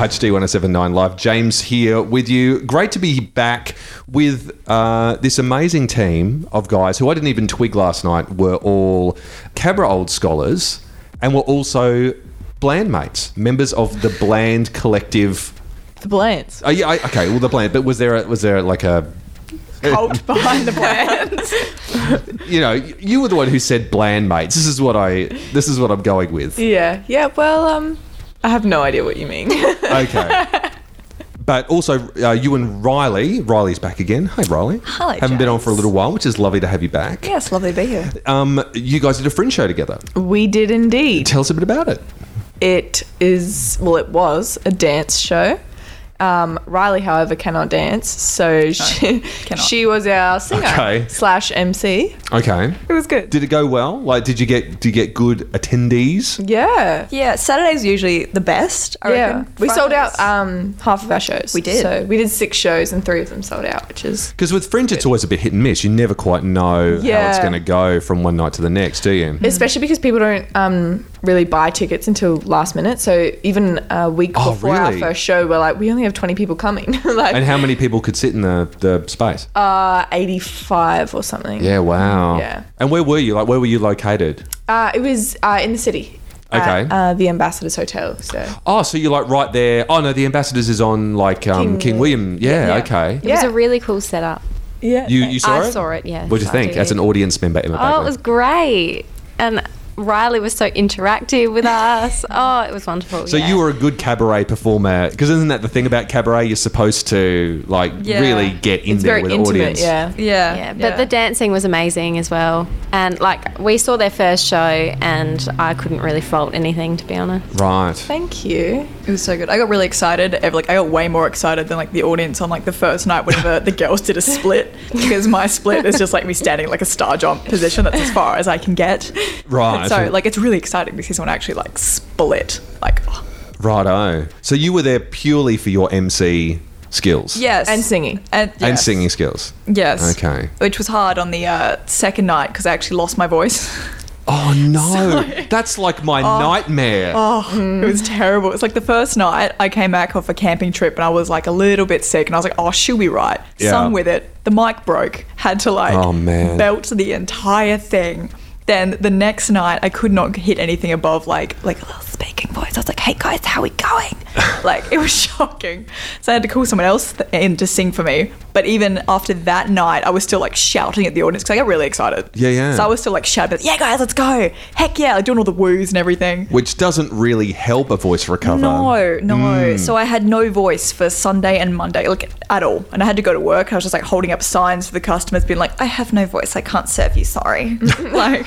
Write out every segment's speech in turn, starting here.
HD 1079 Live. James here with you. Great to be back with uh, this amazing team of guys who I didn't even twig last night were all Cabra Old Scholars and were also Bland mates, members of the Bland Collective. The Blands. Oh, yeah, I, okay, well, the Bland, but was there, a, was there like a. Cult behind the plans. You know, you were the one who said bland mates. This is what I. This is what I'm going with. Yeah, yeah. Well, um, I have no idea what you mean. Okay. But also, uh, you and Riley. Riley's back again. Hi, Riley. Hello, Haven't been on for a little while, which is lovely to have you back. yes, lovely to be here. Um, you guys did a fringe show together. we did indeed. Tell us a bit about it. It is well, it was a dance show. Um, Riley, however, cannot dance, so she, cannot. she was our singer Okay. slash MC. Okay. It was good. Did it go well? Like, did you get did you get good attendees? yeah. Yeah, Saturday's usually the best. I Yeah, reckon. we sold out um, half of our shows. We did. So we did six shows and three of them sold out, which is Because with fringe, it's always a bit hit and miss. You never quite know how it's going to go from one night to the next, do you? especially because people don't um, really buy tickets until last minute. So even a week Oh, before our first show, we're like, we only have twenty people coming, like And how many people could sit in the, the space? uh, eighty-five or something. yeah, wow. Yeah. And where were you? Like, where were you located? Uh, it was uh, in the city. Okay. At, uh, the Ambassadors Hotel. So Oh, so you're like right there. Oh no, the ambassadors is on like um, King, King- William. Yeah, yeah. okay. It was a really cool setup. yeah, You you saw I it? I saw it, Yeah. What do you I think as an audience member, Emma? Oh, Bagley? it was great. And Riley was so interactive with us. Oh, it was wonderful. So yeah. you were a good cabaret performer because isn't that the thing about cabaret? You're supposed to like Yeah. really get in it's there very with the audience. Yeah. Yeah. Yeah, but the dancing was amazing as well. And like we saw their first show and I couldn't really fault anything to be honest. Right. Thank you. It was so good. I got really excited. Ev- Like I got way more excited than like the audience on like the first night whenever the girls did a split because my split is just like me standing like a star jump position. That's as far as I can get. Right. So like it's really exciting to see someone actually like split. Like oh. Righto. So you were there purely for your MC skills. yes, And singing. and, And singing skills. Yes. Okay. Which was hard on the uh, second night because I actually lost my voice. Oh no, that's like my nightmare. Oh, it was terrible. It's like the first night I came back off a camping trip and I was like a little bit sick and I was like, oh, she'll be right. Yeah. Sung with it. The mic broke. Had to like Oh, man. belt the entire thing. Then the next night I could not hit anything above like like a voice. I was like, hey guys, how we going? like it was shocking. So I had to call someone else th- in to sing for me. But even after that night, I was still like shouting at the audience because I got really excited. Yeah, yeah. So I was still like shouting, yeah guys, let's go. Heck yeah, like doing all the woos and everything. Which doesn't really help a voice recover. No, no. Hmm. So I had no voice for Sunday and Monday, like at all. And I had to go to work. I was just like holding up signs for the customers, being like, I have no voice. I can't serve you. Sorry. like,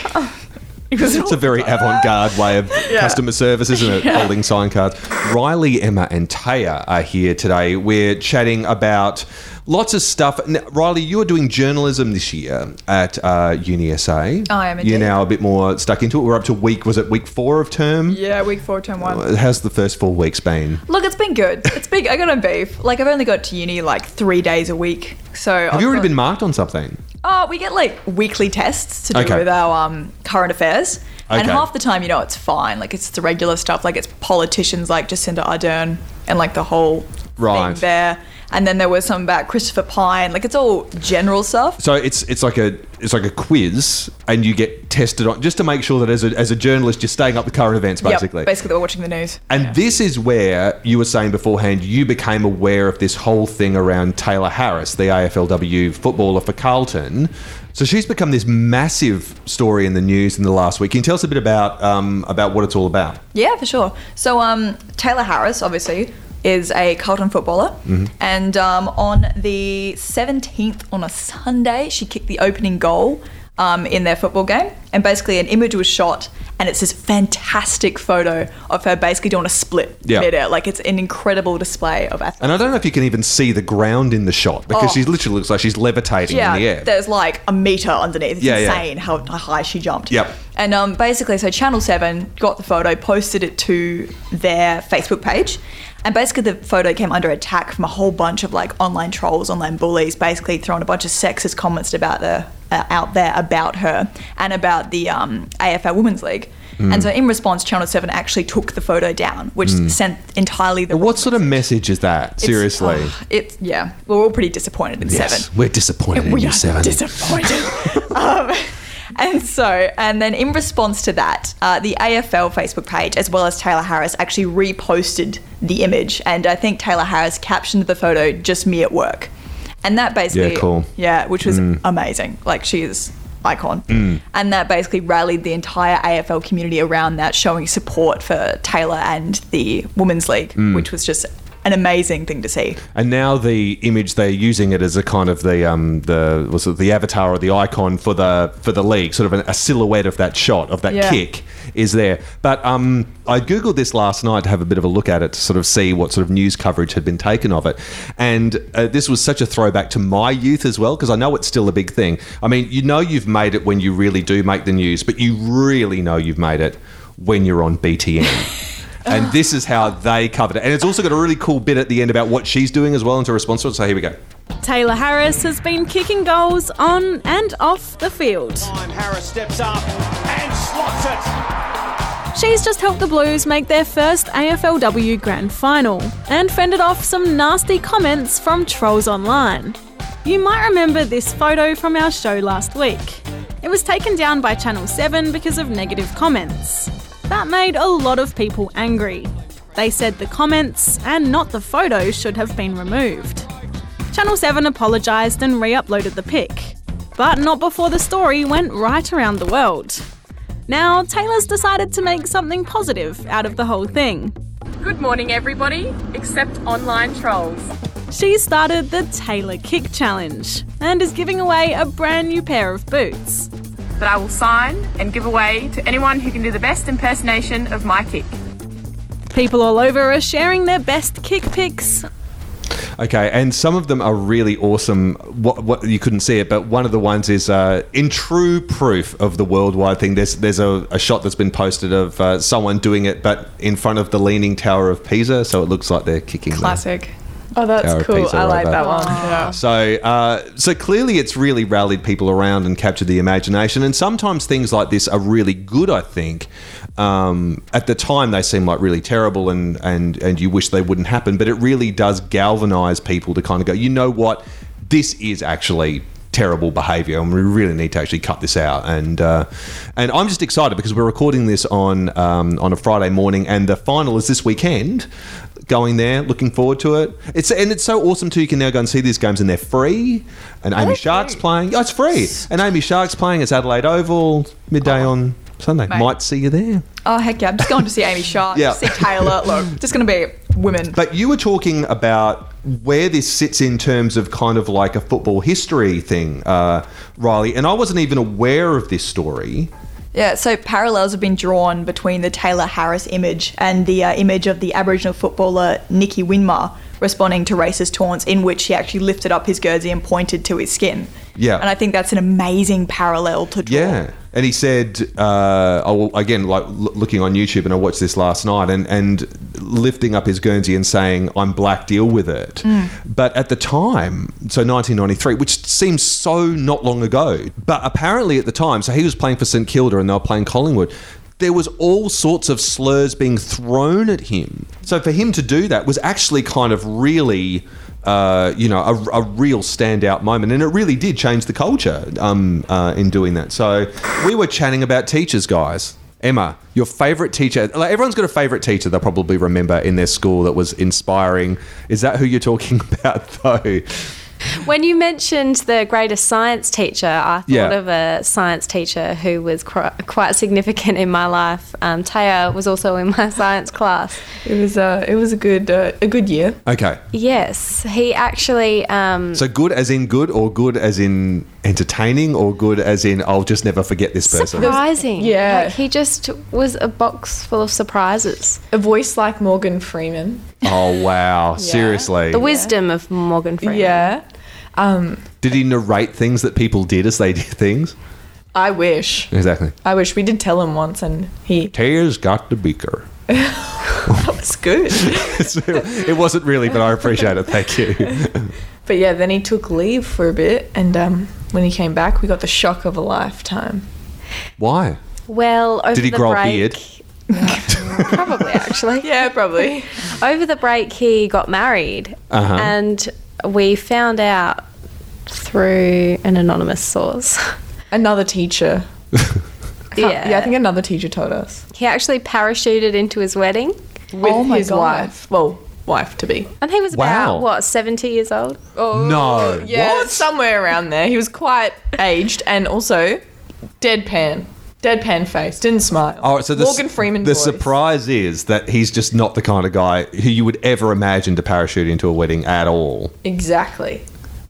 It's a very avant-garde way of customer service, isn't it? Holding sign cards. Riley, Emma, and Taya are here today. We're chatting about lots of stuff. Now, Riley, you are doing journalism this year at uh, UniSA. I am You're now a bit more stuck into it. We're up to week. Was it week four of term? yeah, week four, term one. How's the first four weeks been? Look, it's been good. It's been. I got on beef. Like I've only got to uni like three days a week. So Have you already been marked on something? Oh, we get like weekly tests to do Okay. with our um, current affairs. And half the time, you know, it's fine. Like, it's the regular stuff. Like, it's politicians like Jacinda Ardern and like the whole Right. thing there. And then there was some about Christopher Pyne. Like, it's all general stuff. So it's it's like a it's like a quiz, and you get tested on just to make sure that as a, as a journalist you're staying up the current events basically. Yep, basically, we're watching the news. And this is where you were saying beforehand you became aware of this whole thing around Tayla Harris, the AFLW footballer for Carlton. So she's become this massive story in the news in the last week. Can you tell us a bit about um, about what it's all about? Yeah, for sure. So, um, Tayla Harris, obviously, is a Carlton footballer. Mm-hmm. And um, on the 17th, on a Sunday, she kicked the opening goal um, in their football game. And basically, an image was shot, and it's this fantastic photo of her basically doing a split Yeah. midair. Like, it's an incredible display of athleticism. And I don't know if you can even see the ground in the shot because Oh. she literally looks like she's levitating yeah, in the air. there's like a meter underneath. It's Yeah, yeah. insane how high she jumped. Yep. And um, basically, so Channel 7 got the photo, posted it to their Facebook page. And basically, the photo came under attack from a whole bunch of like online trolls, online bullies, basically throwing a bunch of sexist comments about the out there about her and about the um, AFL Women's League. And so, in response, Channel 7 actually took the photo down, which sent entirely the. What sort of message is that? It's- Seriously. oh, it's, yeah, we're all pretty disappointed in yes, 7. we're disappointed in we you, are Seven. disappointed. um, and so, and then in response to that, uh, the AFL Facebook page, as well as Tayla Harris, actually reposted the image, and I think Tayla Harris captioned the photo "just me at work," and that basically, Yeah, cool. yeah, which was mm. amazing. Like she is icon, mm. and that basically rallied the entire AFL community around that, showing support for Tayla and the Women's League, mm. which was just an amazing thing to see. And now the image they're using it as a kind of the um the was it the avatar or the icon for the for the league, sort of a, a silhouette of that shot of that Yeah. kick is there. But um, I googled this last night to have a bit of a look at it to sort of see what sort of news coverage had been taken of it, and uh, this was such a throwback to my youth as well because I know it's still a big thing. I mean, you know you've made it when you really do make the news, but you really know you've made it when you're on BTN. And this is how they covered it. And it's also got a really cool bit at the end about what she's doing as well and to respond to it. So here we go. Tayla Harris has been kicking goals on and off the field. Tayla Harris steps up and slots it. She's just helped the Blues make their first AFLW Grand Final and fended off some nasty comments from trolls online. You might remember this photo from our show last week. It was taken down by Channel 7 because of negative comments. That made a lot of people angry. They said the comments and not the photo should have been removed. Channel 7 apologised and re uploaded the pic, but not before the story went right around the world. Now, Tayla's decided to make something positive out of the whole thing. Good morning, everybody, except online trolls. She started the Tayla Kick Challenge and is giving away a brand new pair of boots. That I will sign and give away to anyone who can do the best impersonation of my kick. People all over are sharing their best kick pics. Okay, and some of them are really awesome. What, what you couldn't see it, but one of the ones is uh, in true proof of the worldwide thing. There's there's a, a shot that's been posted of uh, someone doing it, but in front of the Leaning Tower of Pisa, so it looks like they're kicking. the- Classic. Oh, that's Tower cool. Pisa I like that one. Yeah. So, uh, so clearly, it's really rallied people around and captured the imagination. And sometimes things like this are really good. I think um, at the time they seem like really terrible, and and and you wish they wouldn't happen. But it really does galvanise people to kind of go, you know what, this is actually terrible behaviour, and we really need to actually cut this out. And uh, and I'm just excited because we're recording this on um, on a Friday morning, and the final is this weekend. Going there, looking forward to it. It's and it's so awesome too. You can now go and see these games, and they're free. And Amy Shark's playing. Oh, it's free. And Amy Shark's playing. It's Adelaide Oval midday on Sunday. Mate. Might see you there. Oh heck yeah! I'm just going to see Amy Shark, Yeah. see Tayla. Look, just going to be women. But you were talking about where this sits in terms of kind of like a football history thing, uh, Riley. And I wasn't even aware of this story. Yeah, so parallels have been drawn between the Tayla Harris image and the uh, image of the Aboriginal footballer Nicky Winmar responding to racist taunts, in which he actually lifted up his jersey and pointed to his skin. Yeah. And I think that's an amazing parallel to draw. Yeah. And he said, uh, oh, again, like looking on YouTube, and I watched this last night, and, and lifting up his Guernsey and saying, I'm black, deal with it. But at the time, so 1993, which seems so not long ago, but apparently at the time, so he was playing for St Kilda and they were playing Collingwood. There was all sorts of slurs being thrown at him. So for him to do that was actually kind of really uh, you know, a, a real standout moment, and it really did change the culture um, uh, in doing that. So we were chatting about teachers, guys. Emma, your favourite teacher? Like everyone's got a favourite teacher they'll probably remember in their school that was inspiring. Is that who you're talking about, though? When you mentioned the greatest science teacher, I thought Yeah. of a science teacher who was cri- quite significant in my life. Um, Taya was also in my science class. It was a it was a good uh, a good year. Okay, Yes, he actually. Um, so good as in good, or good as in entertaining, or good as in I'll just never forget this person. surprising. Yeah. Like he just was a box full of surprises. A voice like Morgan Freeman. Oh wow, seriously. The wisdom of Morgan Freeman. Yeah. Um, Did he narrate things that people did as they did things? I wish. Exactly. I wish we did tell him once, and he Taya's got the beaker. that was good. it wasn't really, but I appreciate it. Thank you. but yeah, then he took leave for a bit, and um, when he came back, we got the shock of a lifetime. Why? Well, over Did he the grow a break, beard? Probably, actually. Yeah, probably. Over the break, he got married, Uh-huh. and we found out through an anonymous source. Another teacher. Yeah, Yeah, I think another teacher told us. he actually parachuted into his wedding, With Oh his God. wife. Well, wife to be. and he was Wow. about what seventy years old. Oh, No. Yeah, What? somewhere around there. He was quite aged and also deadpan. Deadpan face. Didn't smile. All right, so the, Morgan Freeman The voice. surprise is that he's just not the kind of guy who you would ever imagine to parachute into a wedding at all. Exactly.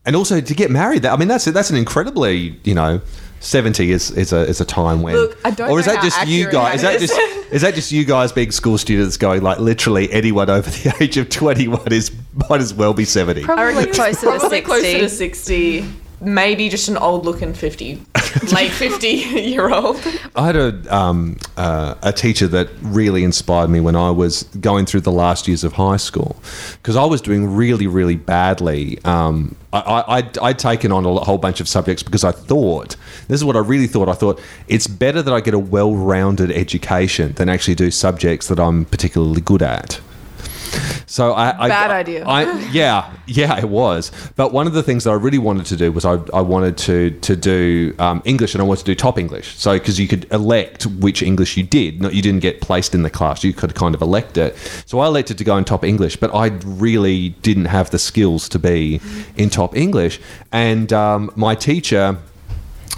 And also to get married. That I mean, that's that's an incredibly, you know, seventy is is a is a time when. Look, I don't or is that just you accurate guys? Is that that is. just is that just you guys being school students going like literally anyone over the age of twenty one is might as well be seventy. Probably closer to Probably sixty. closer to 60. Maybe just an old looking 50, late 50 year old. I had a um, uh, a teacher that really inspired me when I was going through the last years of high school because I was doing really really badly. Um, I, I'd taken on a whole bunch of subjects because I thought this is what I really thought. I thought it's better that I get a well rounded education than actually do subjects that I'm particularly good at. So I, I Bad idea. I, yeah, yeah, it was. But one of the things that I really wanted to do was I, I wanted to to do um, English and I wanted to do top English. So because you could elect which English you did, not you didn't get placed in the class. You could kind of elect it. So I elected to go in top English, but I really didn't have the skills to be in top English. And um, my teacher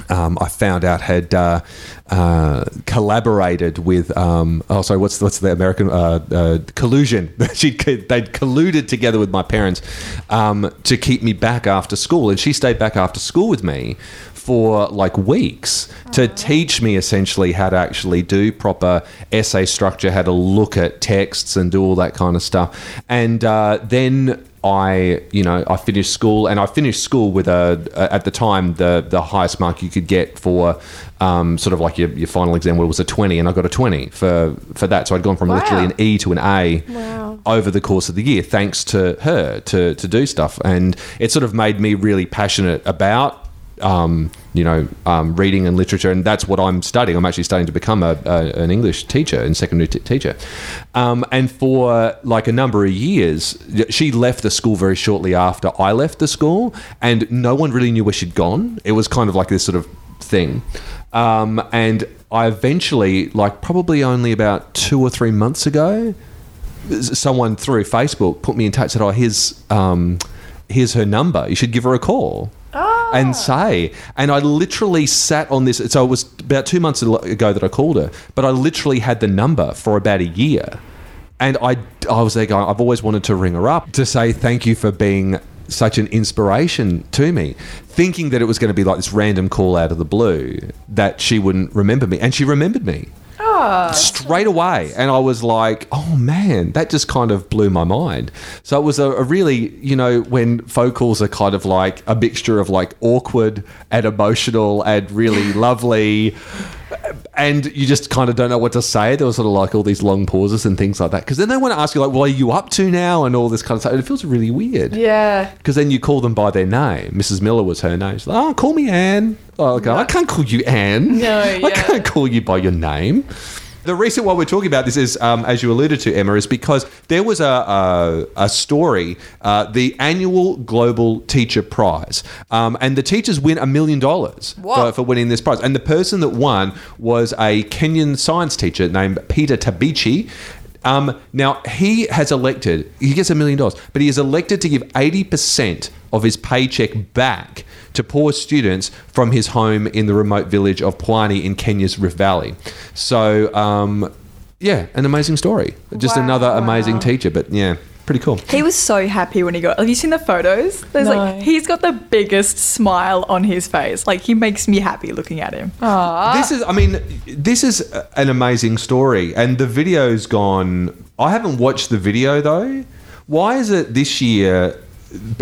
um, I found out had uh, uh, collaborated with um, oh sorry what's what's the American uh, uh, collusion? She they'd colluded together with my parents um, to keep me back after school. And she stayed back after school with me for like weeks to teach me essentially how to actually do proper essay structure how to look at texts and do all that kind of stuff. And uh, then I, you know, I finished school, and I finished school with a, a at the time the the highest mark you could get for um, sort of like your, your final exam was a twenty, and I got a twenty for for that. So I'd gone from literally an E to an A over the course of the year, thanks to her to to do stuff, and it sort of made me really passionate about. Um, you know, um, reading and literature, and that's what I'm studying. I'm actually studying to become a, a, an English teacher and secondary t- teacher. Um, and for like a number of years, she left the school very shortly after I left the school, and no one really knew where she'd gone. It was kind of like this sort of thing. Um, and I eventually, like probably only about two or three months ago, someone through Facebook put me in touch. Said, "Oh, here's um, here's her number. You should give her a call." And say, and I literally sat on this. So it was about two months ago that I called her, but I literally had the number for about a year. And I, I was there going, I've always wanted to ring her up to say thank you for being such an inspiration to me, thinking that it was going to be like this random call out of the blue that she wouldn't remember me. And she remembered me Ah. straight away. And I was like, oh man, that just kind of blew my mind. So it was a, a really, you know, when phone calls are kind of like a mixture of like awkward and emotional and really lovely. And you just kind of don't know what to say. There was sort of like all these long pauses and things like that. Because then they want to ask you, like, well, are you up to now? And all this kind of stuff. And it feels really weird. Yeah. Because then you call them by their name. Mrs. Miller was her name. She's like, oh, call me Anne. Oh, okay. I can't call you Anne. No, I can't call you by your name. The reason why we're talking about this is, um, as you alluded to, Emma, is because there was a, a, a story, uh, the annual Global Teacher Prize, um, and the teachers win a million dollars for, for winning this prize. And the person that won was a Kenyan science teacher named Peter Tabichi. Um, now he has elected, he gets a million dollars, but he is elected to give 80% of his paycheck back to poor students from his home in the remote village of Pwani in Kenya's Rift Valley. So, um, yeah, an amazing story. Just another amazing teacher, but yeah, pretty cool. He was so happy when he got. Have you seen the photos? There's No. like he's got the biggest smile on his face. Like he makes me happy looking at him. This is, I mean, this is an amazing story, and the video's gone. I haven't watched the video though. Why is it this year,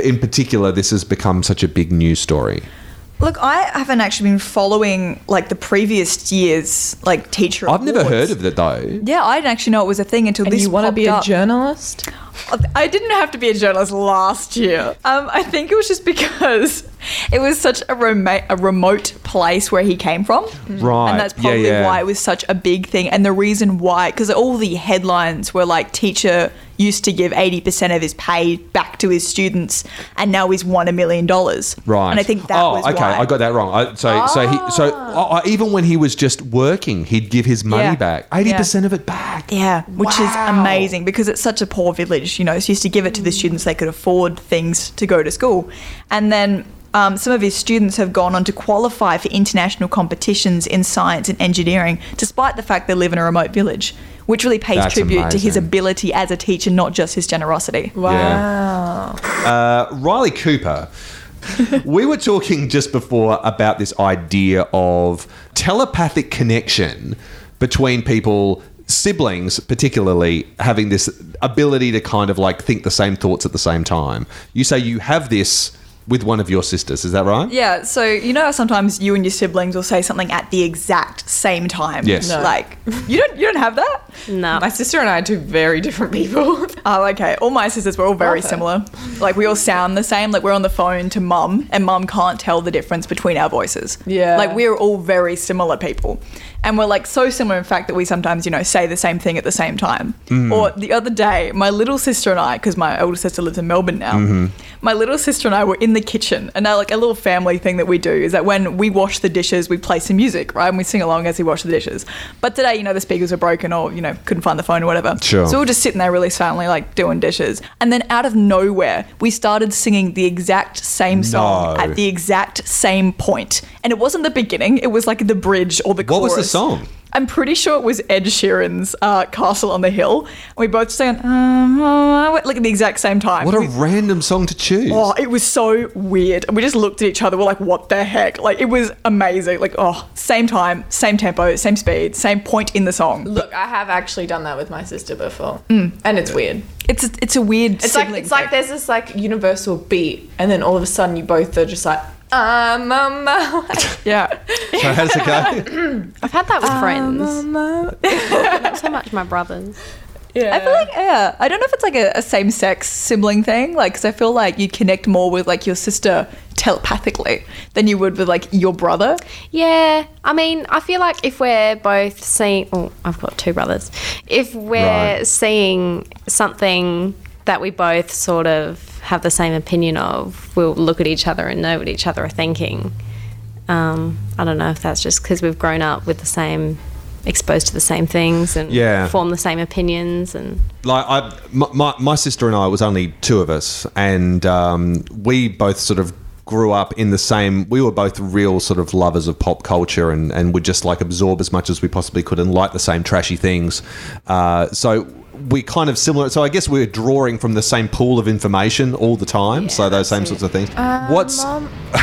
in particular, this has become such a big news story? Look, I haven't actually been following like the previous year's like teacher. I've never heard of it though. Yeah, I didn't actually know it was a thing until this. And this you want to popped be a up. journalist? I didn't have to be a journalist last year. Um, I think it was just because it was such a remote, a remote place where he came from. Right. And that's probably yeah. why it was such a big thing. And the reason why, because all the headlines were like, teacher used to give 80% of his pay back to his students, and now he's won a million dollars. Right. And I think that oh, was okay. why. I got that wrong. I, so, so he, so oh, even when he was just working, he'd give his money Yeah. back, eighty percent of it back. Yeah, which is amazing because it's such a poor village, you know. So he used to give it to the mm. students they could afford things to go to school. And then um, some of his students have gone on to qualify for international competitions in science and engineering, despite the fact they live in a remote village, which really pays That's tribute to his ability as a teacher, not just his generosity. Wow. Uh, Riley Cooper. we were talking just before about this idea of telepathic connection between people, siblings particularly, having this ability to kind of like think the same thoughts at the same time. You say you have this with one of your sisters, is that right? Yeah, so you know how sometimes you and your siblings will say something at the exact same time. Yes. No. Like you don't you don't have that? No. My sister and I are two very different people. Oh, okay. All my sisters were all very Okay. similar. Like we all sound the same. Like we're on the phone to mum, and mum can't tell the difference between our voices. Yeah. Like we're all very similar people, and we're like so similar in fact that we sometimes you know say the same thing at the same time. Mm. Or the other day, my little sister and I, because my older sister lives in Melbourne now, mm-hmm. my little sister and I were in the kitchen, and now like a little family thing that we do is that when we wash the dishes, we play some music, right? And we sing along as we wash the dishes. But today, you know, the speakers were broken, or you know, couldn't find the phone or whatever. Sure. So we were just sitting there really silently, like doing dishes. And then out of nowhere, we started singing the exact same song No. at the exact same point. And it wasn't the beginning, it was like the bridge or the What was the song? I'm pretty sure it was Ed Sheeran's uh, Castle on the Hill. And we both sang, um, uh, like at the exact same time. What a We- random song to choose. Oh, it was so weird. And we just looked at each other. We're like, what the heck? Like, it was amazing. Like, oh, same time, same tempo, same speed, same point in the song. Look, I have actually done that with my sister before, and it's weird. It's a, it's a weird. It's like it's like there's this like universal beat, and then all of a sudden you both are just like, I'm a mo-" yeah. So how does it go? I've had that with friends. Not so much my brothers. Yeah. I feel like yeah. I don't know if it's like a, a same-sex sibling thing, like because I feel like you connect more with like your sister telepathically than you would with like your brother. Yeah, I mean, I feel like if we're both seeing, oh, I've got two brothers. If we're Right. seeing something that we both sort of have the same opinion of, we'll look at each other and know what each other are thinking. Um, I don't know if that's just because we've grown up with the same, exposed to the same things and Yeah. form the same opinions and. like I, my, my, my sister and I was only two of us, and um, we both sort of grew up in the same. We were both real sort of lovers of pop culture, and and would just like absorb as much as we possibly could, and like the same trashy things. Uh, so. We kind of similar, so I guess we're drawing from the same pool of information all the time. so those same sorts of things. What's?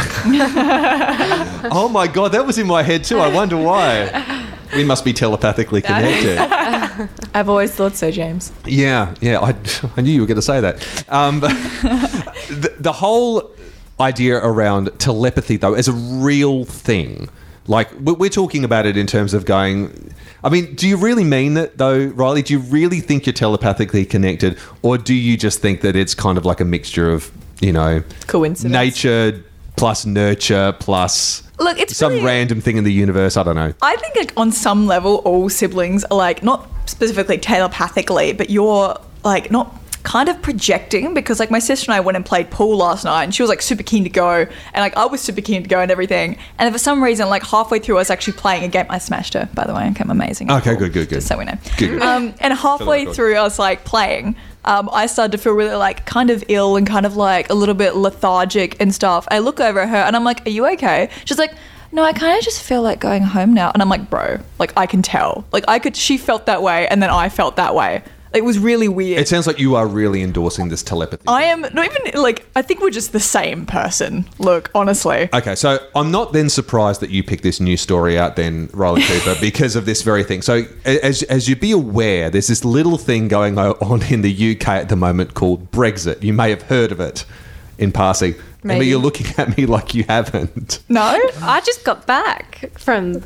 oh my god, that was in my head too. I wonder why. We must be telepathically connected. I've always thought so, James. Yeah, yeah, I, I knew you were going to say that. Um, the, the whole idea around telepathy, though, as a real thing, like we- we're talking about it in terms of going. I mean, do you really mean that, though, Riley? Do you really think you're telepathically connected, or do you just think that it's kind of like a mixture of, you know, Coincidence. nature plus nurture plus Look, it's some really- random thing in the universe? I don't know. I think like on some level, all siblings are like not specifically telepathically, but you're like not kind of projecting because like my sister and I went and played pool last night and she was like super keen to go and like I was super keen to go and everything and for some reason like halfway through I was actually playing a game I smashed her by the way I'm amazing Okay, good, good, good. just so we know Good, good. um, and halfway through I was like playing um, I started to feel really like kind of ill and kind of like a little bit lethargic and stuff I look over at her and I'm like are you okay she's like no, I kind of just feel like going home now. And I'm like, bro, like I can tell. Like I could, she felt that way and then I felt that way. It was really weird. It sounds like you are really endorsing this telepathy. I am not even like, I think we're just the same person. Look, honestly. Okay, so I'm not then surprised that you picked this new story out, then Riley Cooper, because of this very thing. So, as as you be aware, there's this little thing going on in the UK at the moment called Brexit. You may have heard of it in passing. Emma, Maybe. you're looking at me like you haven't. No? I just got back from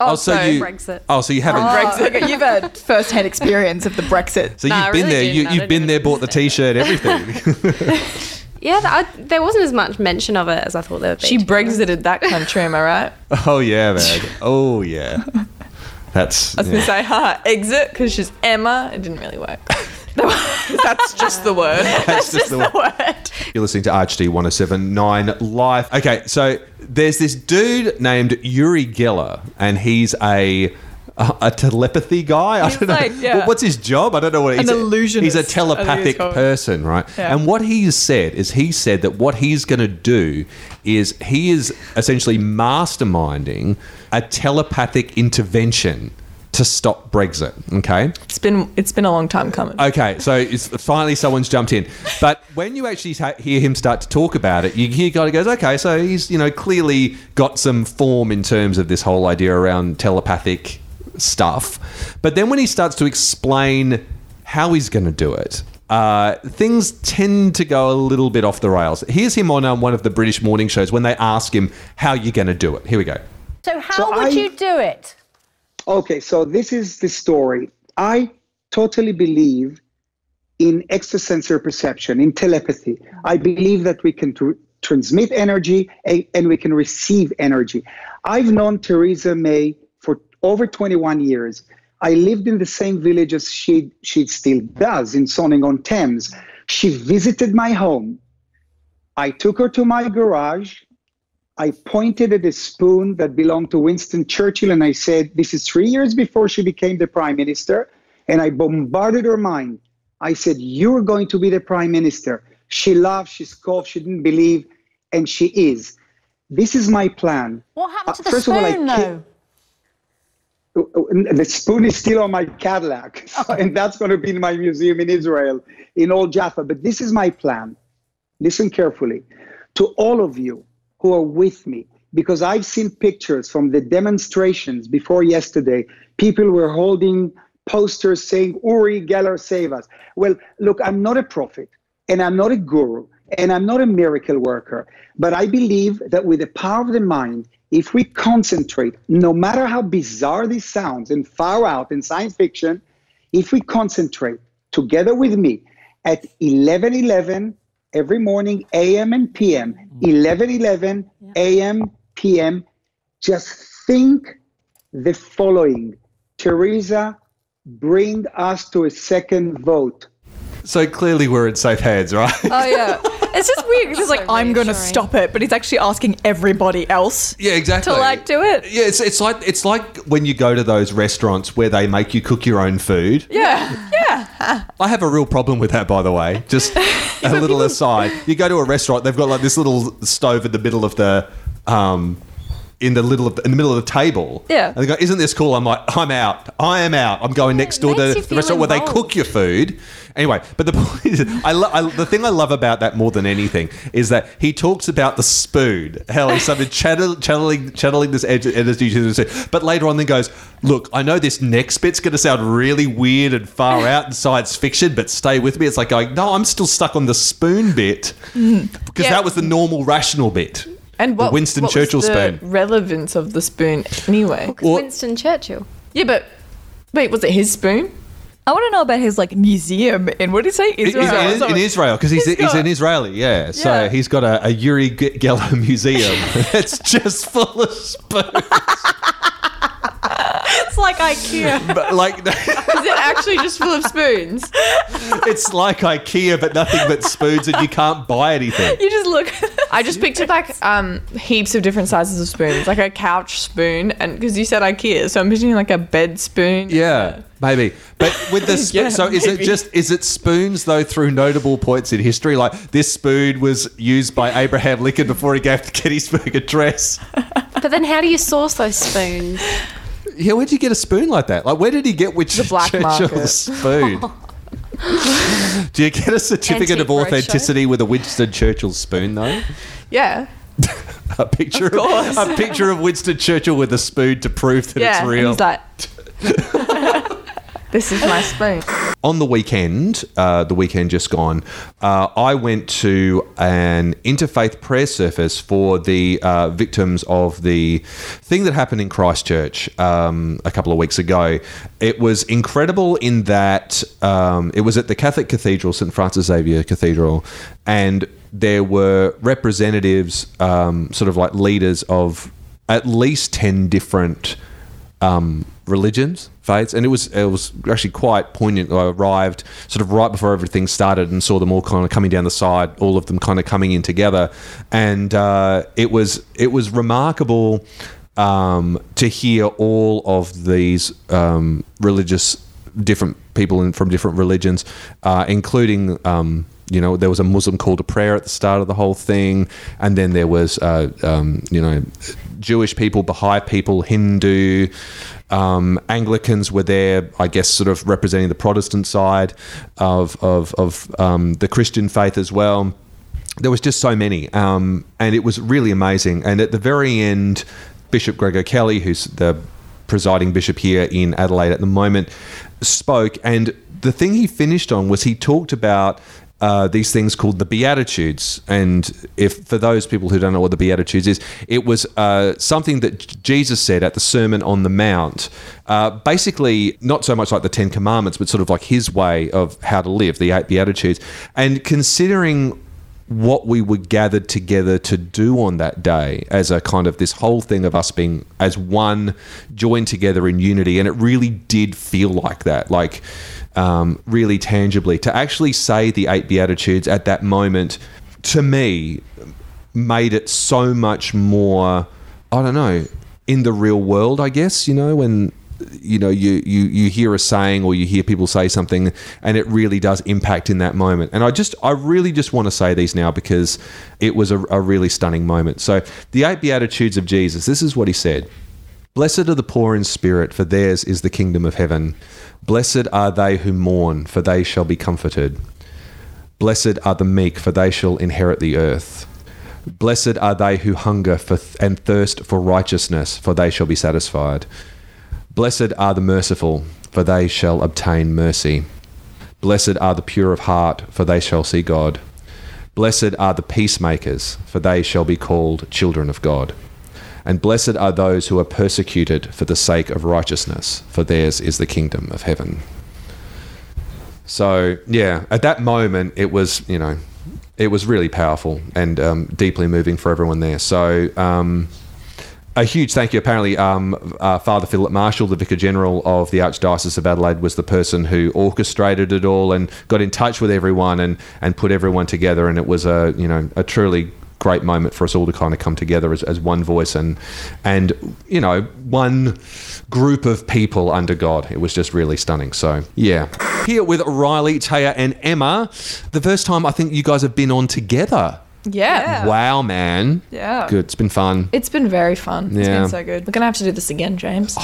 Oh, oh, so you Brexit. Oh, so you haven't. Oh. Brexit. Okay, you've had first hand experience of the Brexit. So No, you've I been really there. You, you've been there, bought the T-shirt, everything. Yeah, I, there wasn't as much mention of it as I thought there would be. She to be honest. Brexited that country, am I right? Oh yeah, man. Oh yeah. That's I was yeah. gonna say, ha, exit, because she's Emma. It didn't really work. That's just the word. That's just the word. You're listening to RHD 1079 live. Okay, so there's this dude named Uri Geller, and he's a a, a telepathy guy. I don't know. like, yeah. What's his job? I don't know what he's a- illusionist, He's a I think it's telepathic oh, called. person, right? Yeah. And what he's said is he said that what he's going to do is he is essentially masterminding a telepathic intervention to stop Brexit. Okay. It's been it's been a long time coming. Okay, so it's finally someone's jumped in. But when you actually ta- hear him start to talk about it, you hear kind of goes, okay, so he's you know clearly got some form in terms of this whole idea around telepathic stuff. But then when he starts to explain how he's going to do it. Uh, things tend to go a little bit off the rails. Here's him on um, one of the British morning shows when they ask him how you're going to do it. Here we go. So how So would I- you do it? Okay, so this is the story. I totally believe in extrasensory perception, in telepathy. I believe that we can tr- transmit energy and, and we can receive energy. I've known Theresa May for over 21 years. I lived in the same village as she, she still does in Sonning on Thames. She visited my home. I took her to my garage. I pointed at a spoon that belonged to Winston Churchill and I said, This is three years before she became the prime minister. And I bombarded her mind. I said, You're going to be the prime minister. She laughed, she scoffed, she didn't believe, and she is. This is my plan. What happened Uh, to the first of all, I spoon, ki- though? The spoon is still on my Cadillac, and that's going to be in my museum in Israel, in Old Jaffa. But this is my plan. Listen carefully. To all of you who are with me, because I've seen pictures from the demonstrations before yesterday, people were holding posters saying, Uri Geller, save us. Well, look, I'm not a prophet, and I'm not a guru, and I'm not a miracle worker, but I believe that with the power of the mind, if we concentrate, no matter how bizarre this sounds and far out in science fiction, if we concentrate together with me at 11 11 every morning, AM and PM, Mm. 11 11 AM, PM, just think the following. Theresa, bring us to a second vote. So clearly we're in safe hands, right? Oh yeah, it's just weird. 'cause He's like, So I'm going to reassuring. stop it, but he's actually asking everybody else yeah, exactly. to like do it. Yeah, it's, it's like it's like when you go to those restaurants where they make you cook your own food. Yeah, yeah. I have a real problem with that, by the way. Just a little aside. You go to a restaurant, they've got like this little stove in the middle of the um in the middle of the, in the middle of the table. Yeah. And they go, "Isn't this cool?" I'm like, "I'm out. I am out. I'm going next door to the restaurant where they cook your food." Anyway, but the point is, I, lo- I the thing I love about that more than anything is that he talks about the spoon. How he started channel, channeling channeling this energy to the spoon, but later on then goes, "Look, I know this next bit's going to sound really weird and far out in science fiction, but stay with me." It's like going, "No, I'm still stuck on the spoon bit because Yeah. that was the normal rational bit." And what, the Winston what Churchill was the spoon. relevance of the spoon anyway? Because Well- Winston Churchill. Yeah, but wait, was it his spoon? I want to know about his like museum in what did he say? In- Israel. in, in, Sorry. Israel, because he's, He's he's, got- an Israeli, yeah. So Yeah. he's got a, a Uri G- Geller museum. it's just full of spoons. It's like IKEA. But like, Is it actually just full of spoons? it's like IKEA, but nothing but spoons, and you can't buy anything. you just look. I just pictured like um heaps of different sizes of spoons, like a couch spoon, and because you said IKEA, so I'm picturing like a bed spoon. Yeah, maybe. But with the sp- Yeah, so is it maybe. just is it spoons though through notable points in history? Like this spoon was used by Abraham Lincoln before he gave the Gettysburg Address. But then how do you source those spoons? Yeah, where'd you get a spoon like that? Like, where did he get which The black market. spoon? Do you get a certificate of Antique roadshow. authenticity with a Winston Churchill spoon, though? Yeah. A picture, of, a picture of Winston Churchill with a spoon to prove that Yeah. it's and real. he's like, this is my spoon. on the weekend, uh, the weekend just gone, uh, I went to an interfaith prayer service for the uh, victims of the thing that happened in Christchurch um, a couple of weeks ago. It was incredible in that um, it was at the Catholic Cathedral, St Francis Xavier Cathedral, and there were representatives, um, sort of like leaders of at least 10 different um, religions, faiths, and it was it was actually quite poignant. I arrived sort of right before everything started and saw them all kind of coming down the side, all of them kind of coming in together, and uh, it was it was remarkable um, to hear all of these um, religious different people in, from different religions, uh, including. Um, you know, there was a Muslim call to prayer at the start of the whole thing, and then there was, uh, um, you know, Jewish people, Baha'i people, Hindu, um, Anglicans were there, I guess, sort of representing the Protestant side of of, of um, the Christian faith as well. There was just so many, um, and it was really amazing. And at the very end, Bishop Greg O'Kelly, who's the presiding bishop here in Adelaide at the moment, spoke, and the thing he finished on was he talked about uh, these things called the Beatitudes. And if for those people who don't know what the Beatitudes is, it was uh, something that Jesus said at the Sermon on the Mount. Uh, basically, not so much like the Ten Commandments, but sort of like his way of how to live, the eight Beatitudes. And considering what we were gathered together to do on that day as a kind of this whole thing of us being as one joined together in unity and it really did feel like that like um, really tangibly. To actually say the eight beatitudes at that moment to me made it so much more i don't know in the real world i guess you know when you know you, you you hear a saying or you hear people say something and it really does impact in that moment. And i just i really just want to say these now because it was a, a really stunning moment. So the eight beatitudes of jesus this is what he said. Blessed are the poor in spirit for theirs is the kingdom of heaven blessed are they who mourn for they shall be comforted blessed are the meek for they shall inherit the earth blessed are they who hunger for and thirst for righteousness for they shall be satisfied Blessed are the merciful, for they shall obtain mercy. Blessed are the pure of heart, for they shall see God. Blessed are the peacemakers, for they shall be called children of God. And blessed are those who are persecuted for the sake of righteousness, for theirs is the kingdom of heaven. So, yeah, at that moment, it was, you know, it was really powerful and um, deeply moving for everyone there. So, um, a huge thank you. Apparently, um, uh, Father Philip Marshall, the Vicar General of the Archdiocese of Adelaide, was the person who orchestrated it all and got in touch with everyone and, and put everyone together. And it was a you know a truly great moment for us all to kind of come together as, as one voice and and you know one group of people under God. It was just really stunning. So yeah, here with Riley, Taya, and Emma, the first time I think you guys have been on together. Yeah. Wow, man. Yeah. Good. It's been fun. It's been very fun. Yeah. It's Been so good. We're gonna have to do this again, James.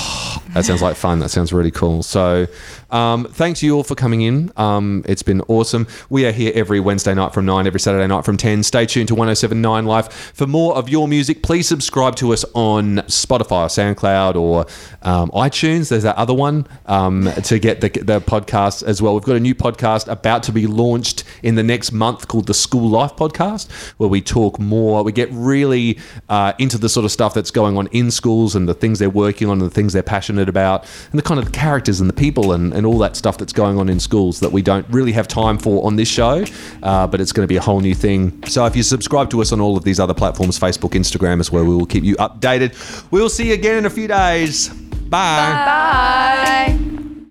That sounds like fun. That sounds really cool. So, um, thanks you all for coming in. Um, it's been awesome. We are here every Wednesday night from 9, every Saturday night from 10. Stay tuned to 1079 Live for more of your music. Please subscribe to us on Spotify or SoundCloud or um, iTunes. There's that other one um, to get the, the podcast as well. We've got a new podcast about to be launched in the next month called the School Life Podcast, where we talk more. We get really uh, into the sort of stuff that's going on in schools and the things they're working on and the things they're passionate about and the kind of characters and the people and, and all that stuff that's going on in schools that we don't really have time for on this show, uh, but it's going to be a whole new thing. So if you subscribe to us on all of these other platforms, Facebook, Instagram, as well, we will keep you updated. We'll see you again in a few days. Bye. Bye.